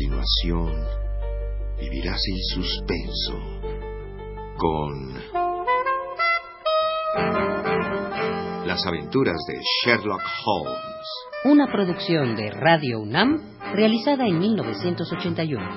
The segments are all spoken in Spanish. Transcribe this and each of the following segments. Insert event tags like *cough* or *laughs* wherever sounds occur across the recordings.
continuación, vivirás el suspenso con las aventuras de Sherlock Holmes. Una producción de Radio UNAM realizada en 1981.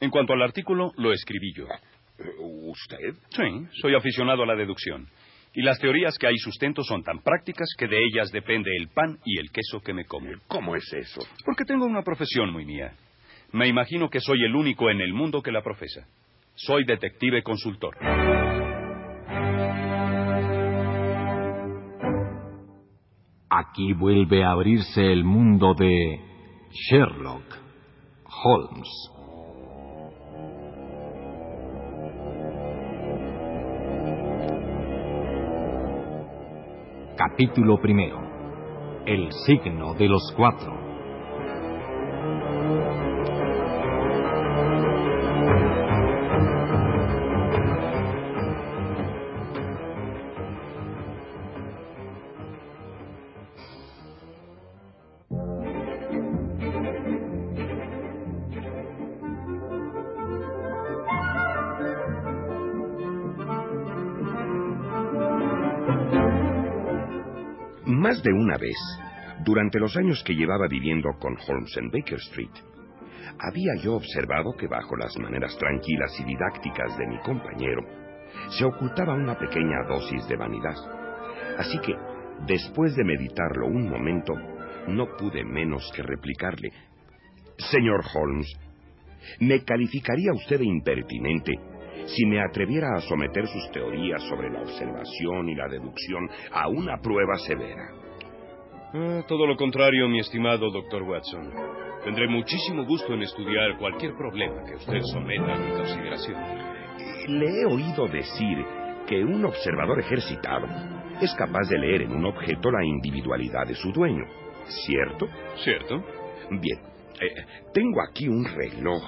En cuanto al artículo, lo escribí yo. ¿Usted? Sí, soy aficionado a la deducción. Y las teorías que hay sustento son tan prácticas que de ellas depende el pan y el queso que me como. ¿Cómo es eso? Porque tengo una profesión muy mía. Me imagino que soy el único en el mundo que la profesa. Soy detective consultor. Aquí vuelve a abrirse el mundo de Sherlock Holmes. Capítulo primero. El signo de los cuatro. Más de una vez, durante los años que llevaba viviendo con Holmes en Baker Street, había yo observado que bajo las maneras tranquilas y didácticas de mi compañero se ocultaba una pequeña dosis de vanidad. Así que, después de meditarlo un momento, no pude menos que replicarle, Señor Holmes, ¿me calificaría usted de impertinente si me atreviera a someter sus teorías sobre la observación y la deducción a una prueba severa? Ah, todo lo contrario, mi estimado doctor Watson. Tendré muchísimo gusto en estudiar cualquier problema que usted someta a mi consideración. Le he oído decir que un observador ejercitado es capaz de leer en un objeto la individualidad de su dueño, ¿cierto? ¿Cierto? Bien, eh, tengo aquí un reloj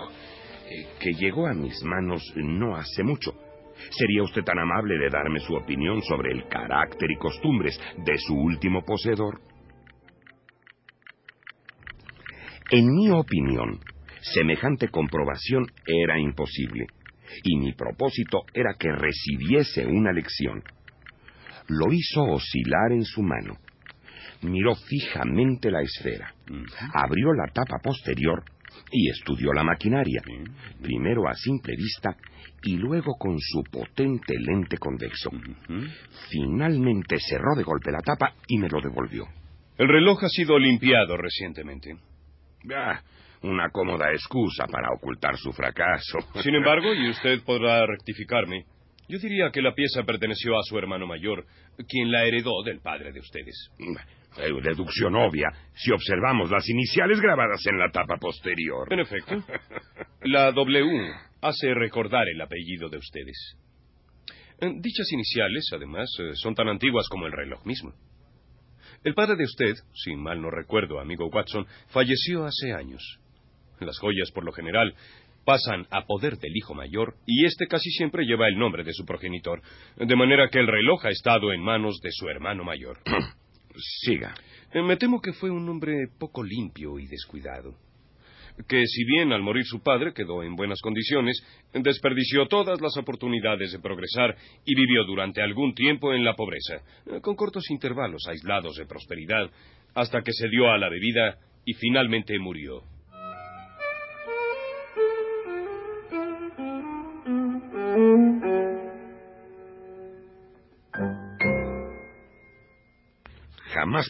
que llegó a mis manos no hace mucho. ¿Sería usted tan amable de darme su opinión sobre el carácter y costumbres de su último poseedor? En mi opinión, semejante comprobación era imposible, y mi propósito era que recibiese una lección. Lo hizo oscilar en su mano. Miró fijamente la esfera, abrió la tapa posterior y estudió la maquinaria, primero a simple vista y luego con su potente lente convexo. Finalmente cerró de golpe la tapa y me lo devolvió. El reloj ha sido limpiado recientemente. Ah, una cómoda excusa para ocultar su fracaso. *laughs* Sin embargo, y *laughs* usted podrá rectificarme, yo diría que la pieza perteneció a su hermano mayor, quien la heredó del padre de ustedes. Eh, Deducción obvia, si observamos las iniciales grabadas en la tapa posterior. En efecto, la W hace recordar el apellido de ustedes. Eh, Dichas iniciales, además, eh, son tan antiguas como el reloj mismo. El padre de usted, si mal no recuerdo, amigo Watson, falleció hace años. Las joyas, por lo general, pasan a poder del hijo mayor y éste casi siempre lleva el nombre de su progenitor, de manera que el reloj ha estado en manos de su hermano mayor. *clears throat* Siga. Eh, Me temo que fue un hombre poco limpio y descuidado. Que si bien al morir su padre quedó en buenas condiciones, desperdició todas las oportunidades de progresar y vivió durante algún tiempo en la pobreza, eh, con cortos intervalos aislados de prosperidad, hasta que se dio a la bebida y finalmente murió.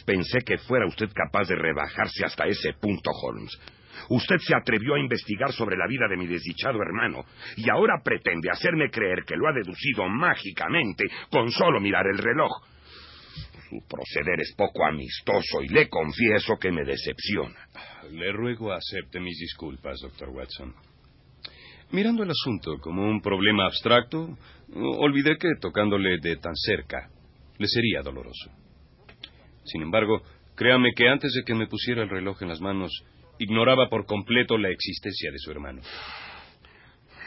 Pensé que fuera usted capaz de rebajarse hasta ese punto, Holmes. Usted se atrevió a investigar sobre la vida de mi desdichado hermano y ahora pretende hacerme creer que lo ha deducido mágicamente con solo mirar el reloj. Su proceder es poco amistoso y le confieso que me decepciona. Le ruego acepte mis disculpas, doctor Watson. Mirando el asunto como un problema abstracto, olvidé que tocándole de tan cerca le sería doloroso. Sin embargo, créame que antes de que me pusiera el reloj en las manos, ignoraba por completo la existencia de su hermano.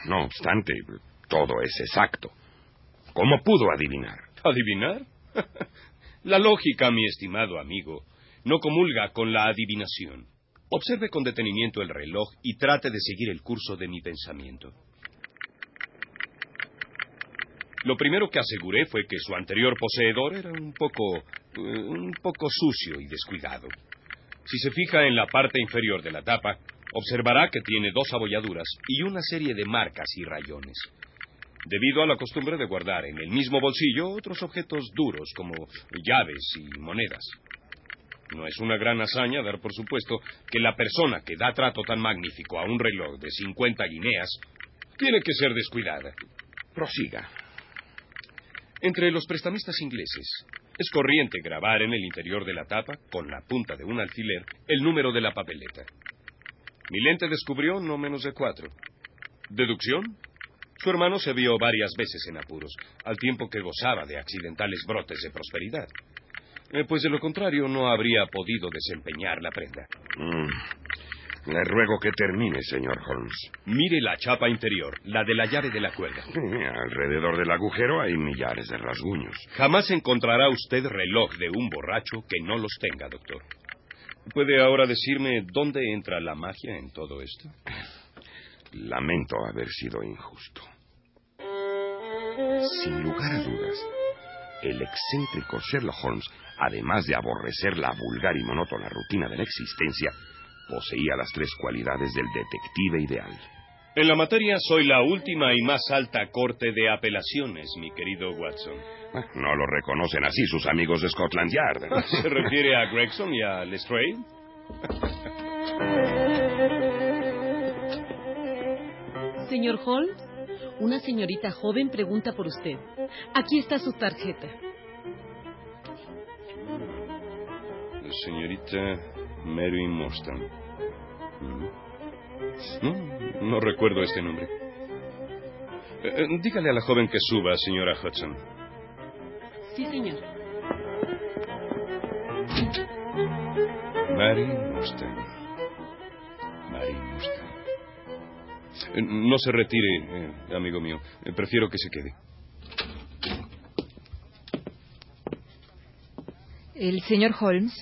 No obstante, todo es exacto. ¿Cómo pudo adivinar? ¿Adivinar? *laughs* la lógica, mi estimado amigo, no comulga con la adivinación. Observe con detenimiento el reloj y trate de seguir el curso de mi pensamiento. Lo primero que aseguré fue que su anterior poseedor era un poco. Eh, un poco sucio y descuidado. Si se fija en la parte inferior de la tapa, observará que tiene dos abolladuras y una serie de marcas y rayones. Debido a la costumbre de guardar en el mismo bolsillo otros objetos duros como llaves y monedas. No es una gran hazaña dar por supuesto que la persona que da trato tan magnífico a un reloj de 50 guineas tiene que ser descuidada. Prosiga. Entre los prestamistas ingleses es corriente grabar en el interior de la tapa, con la punta de un alfiler, el número de la papeleta. Mi lente descubrió no menos de cuatro. ¿Deducción? Su hermano se vio varias veces en apuros, al tiempo que gozaba de accidentales brotes de prosperidad. Eh, pues de lo contrario no habría podido desempeñar la prenda. Mm. Le ruego que termine, señor Holmes. Mire la chapa interior, la de la llave de la cuerda. alrededor del agujero hay millares de rasguños. Jamás encontrará usted reloj de un borracho que no los tenga, doctor. ¿Puede ahora decirme dónde entra la magia en todo esto? Lamento haber sido injusto. Sin lugar a dudas, el excéntrico Sherlock Holmes, además de aborrecer la vulgar y monótona rutina de la existencia, poseía las tres cualidades del detective ideal. En la materia soy la última y más alta corte de apelaciones, mi querido Watson. No lo reconocen así sus amigos de Scotland Yard. *laughs* ¿Se refiere a Gregson y a Lestrade? Señor Holmes, una señorita joven pregunta por usted. Aquí está su tarjeta. Señorita Mary Morstan. No, no recuerdo este nombre. Eh, eh, dígale a la joven que suba, señora Hudson. Sí, señor. Mary Mustang. Mary Mustang. Eh, no se retire, amigo mío. prefiero que se quede. ¿El señor Holmes?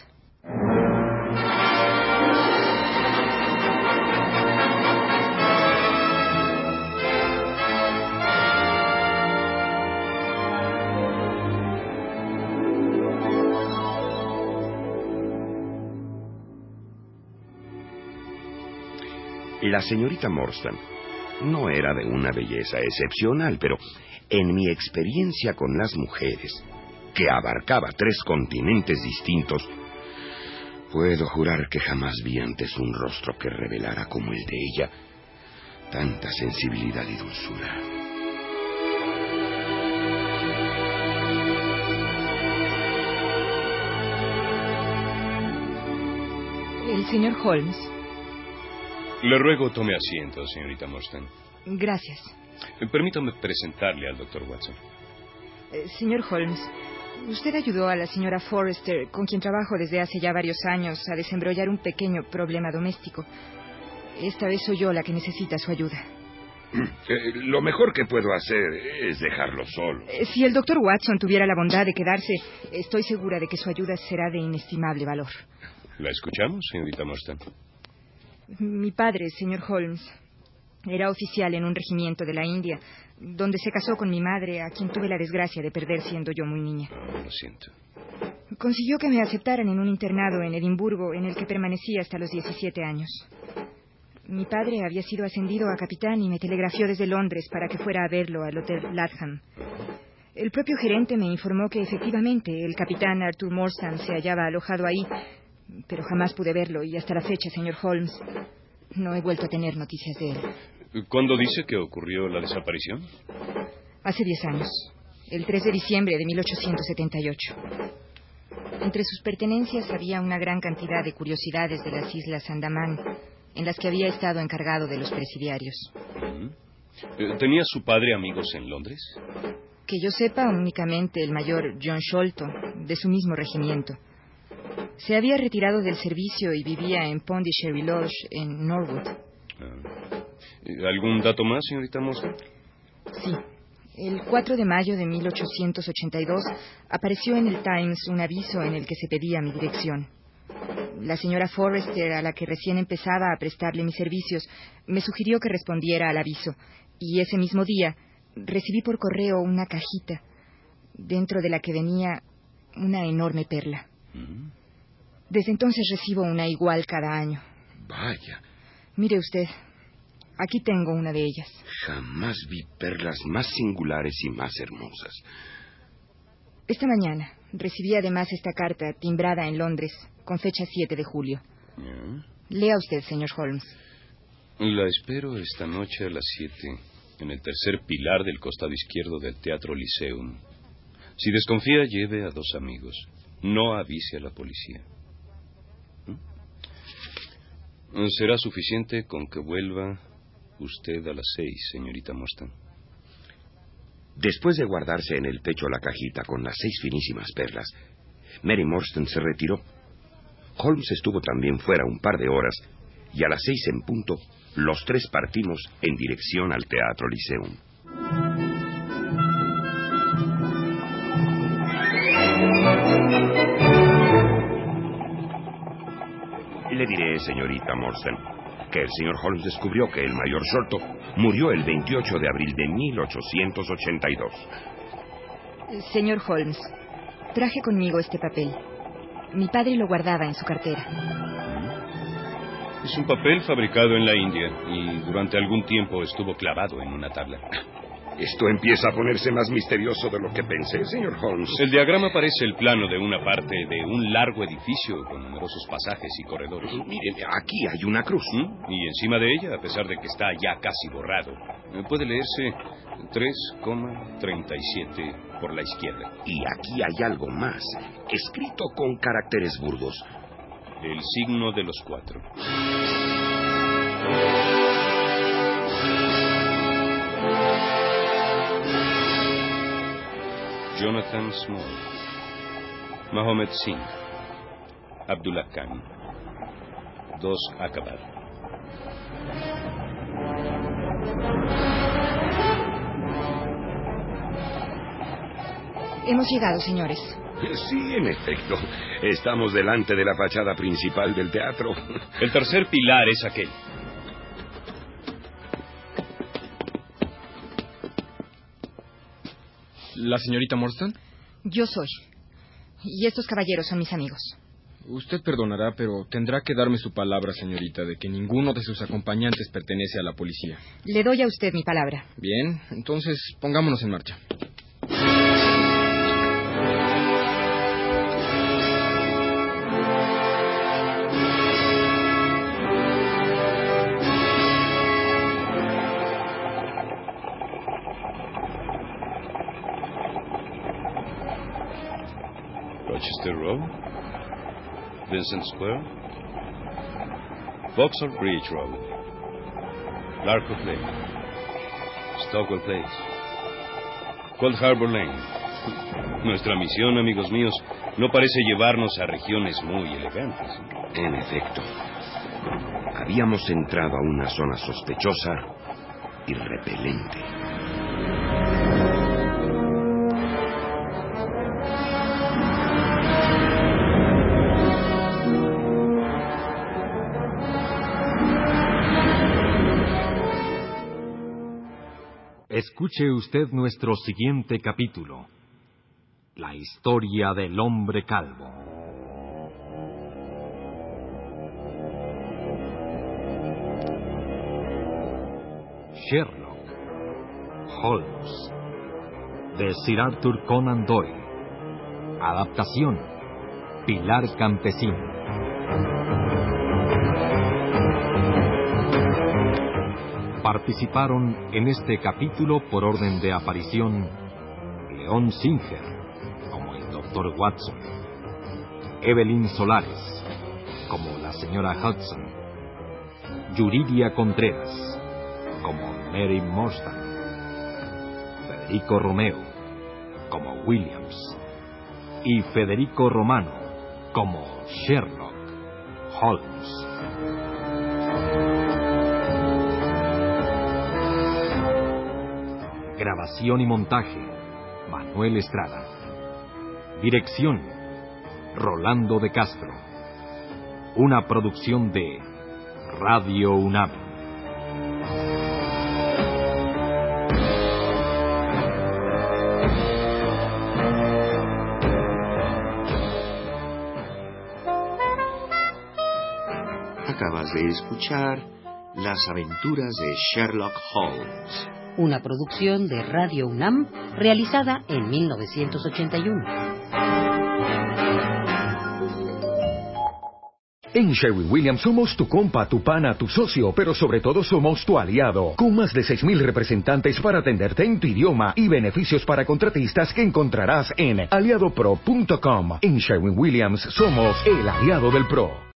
La señorita Morstan no era de una belleza excepcional, pero en mi experiencia con las mujeres, que abarcaba tres continentes distintos, puedo jurar que jamás vi antes un rostro que revelara como el de ella tanta sensibilidad y dulzura. El señor Holmes le ruego tome asiento, señorita Morstan. Gracias. Eh, permítame presentarle al doctor Watson. Eh, señor Holmes, usted ayudó a la señora Forrester, con quien trabajo desde hace ya varios años, a desembrollar un pequeño problema doméstico. Esta vez soy yo la que necesita su ayuda. *clears throat* Eh, lo mejor que puedo hacer es dejarlo solo. si el doctor Watson tuviera la bondad de quedarse, estoy segura de que su ayuda será de inestimable valor. ¿La escuchamos, señorita Morstan? Mi padre, señor Holmes, era oficial en un regimiento de la India, donde se casó con mi madre, a quien tuve la desgracia de perder siendo yo muy niña. lo siento. Consiguió que me aceptaran en un internado en Edimburgo, en el que permanecí hasta los 17 años. Mi padre había sido ascendido a capitán y me telegrafió desde Londres para que fuera a verlo al Hotel Latham. El propio gerente me informó que efectivamente el capitán Arthur Morstan se hallaba alojado ahí, pero jamás pude verlo y hasta la fecha, señor Holmes, No he vuelto a tener noticias de él. ¿Cuándo dice que ocurrió la desaparición? Hace diez años, el 3 de diciembre de 1878. Entre sus pertenencias había una gran cantidad de curiosidades de las islas Andamán, en las que había estado encargado de los presidiarios. Eh, ¿Tenía su padre amigos en Londres? Que yo sepa, únicamente el mayor John Sholto, de su mismo regimiento. Se había retirado del servicio y vivía en Pondicherry Lodge, en Norwood. Ah. ¿Algún dato más, señorita Morse? Sí. El 4 de mayo de 1882 apareció en el Times un aviso en el que se pedía mi dirección. La señora Forrester, a la que recién empezaba a prestarle mis servicios, me sugirió que respondiera al aviso, y ese mismo día recibí por correo una cajita, dentro de la que venía una enorme perla. Mm. Desde entonces recibo una igual cada año. Vaya, Mire usted, aquí tengo una de ellas. jamás vi perlas más singulares y más hermosas. Esta mañana recibí además esta carta timbrada en Londres, con fecha 7 de julio. Lea usted, señor Holmes. La espero esta noche a las siete, en el tercer pilar del costado izquierdo del Teatro Lyceum. Si desconfía, lleve a dos amigos. No avise a la policía. ¿Mm? Será suficiente con que vuelva usted a las seis, señorita Mostan. Después de guardarse en el pecho la cajita con las seis finísimas perlas, Mary Morstan se retiró. Holmes estuvo también fuera un par de horas y a las seis en punto los tres partimos en dirección al Teatro Lyceum. Le diré, señorita Morsen, que el señor Holmes descubrió que el mayor Sholto murió el 28 de abril de 1882. Señor Holmes, traje conmigo este papel. Mi padre lo guardaba en su cartera. Es un papel fabricado en la India y durante algún tiempo estuvo clavado en una tabla. Esto empieza a ponerse más misterioso de lo que pensé, señor Holmes. El diagrama parece el plano de una parte de un largo edificio con numerosos pasajes y corredores. Mire, aquí hay una cruz. ¿Mm? Y encima de ella, a pesar de que está ya casi borrado, eh, puede leerse 3,37 por la izquierda. Y aquí hay algo más, escrito con caracteres burdos. El signo de los cuatro. Jonathan Small, Mohammed Singh, Abdullah Khan, dos Akbar. Hemos llegado, señores. Sí, en efecto. Estamos delante de la fachada principal del teatro. El tercer pilar es aquel. ¿La señorita Morstan? Yo soy. Y estos caballeros son mis amigos. Usted perdonará, pero tendrá que darme su palabra, señorita, de que ninguno de sus acompañantes pertenece a la policía. Le doy a usted mi palabra. Bien, entonces pongámonos en marcha. Rochester Road, Vincent Square, Vauxhall Bridge Road, Larcock Lane, Stockwell Place, Cold Harbor Lane. *laughs* Nuestra misión, amigos míos, no parece llevarnos a regiones muy elegantes. En efecto, habíamos entrado a una zona sospechosa y repelente. Escuche usted nuestro siguiente capítulo. La historia del hombre calvo. Sherlock Holmes de Sir Arthur Conan Doyle. Adaptación Pilar Campesino. Participaron en este capítulo por orden de aparición León Singer, como el Dr. Watson, Evelyn Solares, como la señora Hudson, Yuridia Contreras, como Mary Morstan, Federico Romeo, como Williams, y Federico Romano, como Sherlock Holmes. Grabación y montaje, Manuel Estrada. Dirección, Rolando de Castro. Una producción de Radio UNAM. Acabas de escuchar Las aventuras de Sherlock Holmes. Una producción de Radio UNAM realizada en 1981. En Sherwin Williams somos tu compa, tu pana, tu socio, pero sobre todo somos tu aliado, con más de 6.000 representantes para atenderte en tu idioma y beneficios para contratistas que encontrarás en aliadopro.com. En Sherwin Williams somos el aliado del PRO.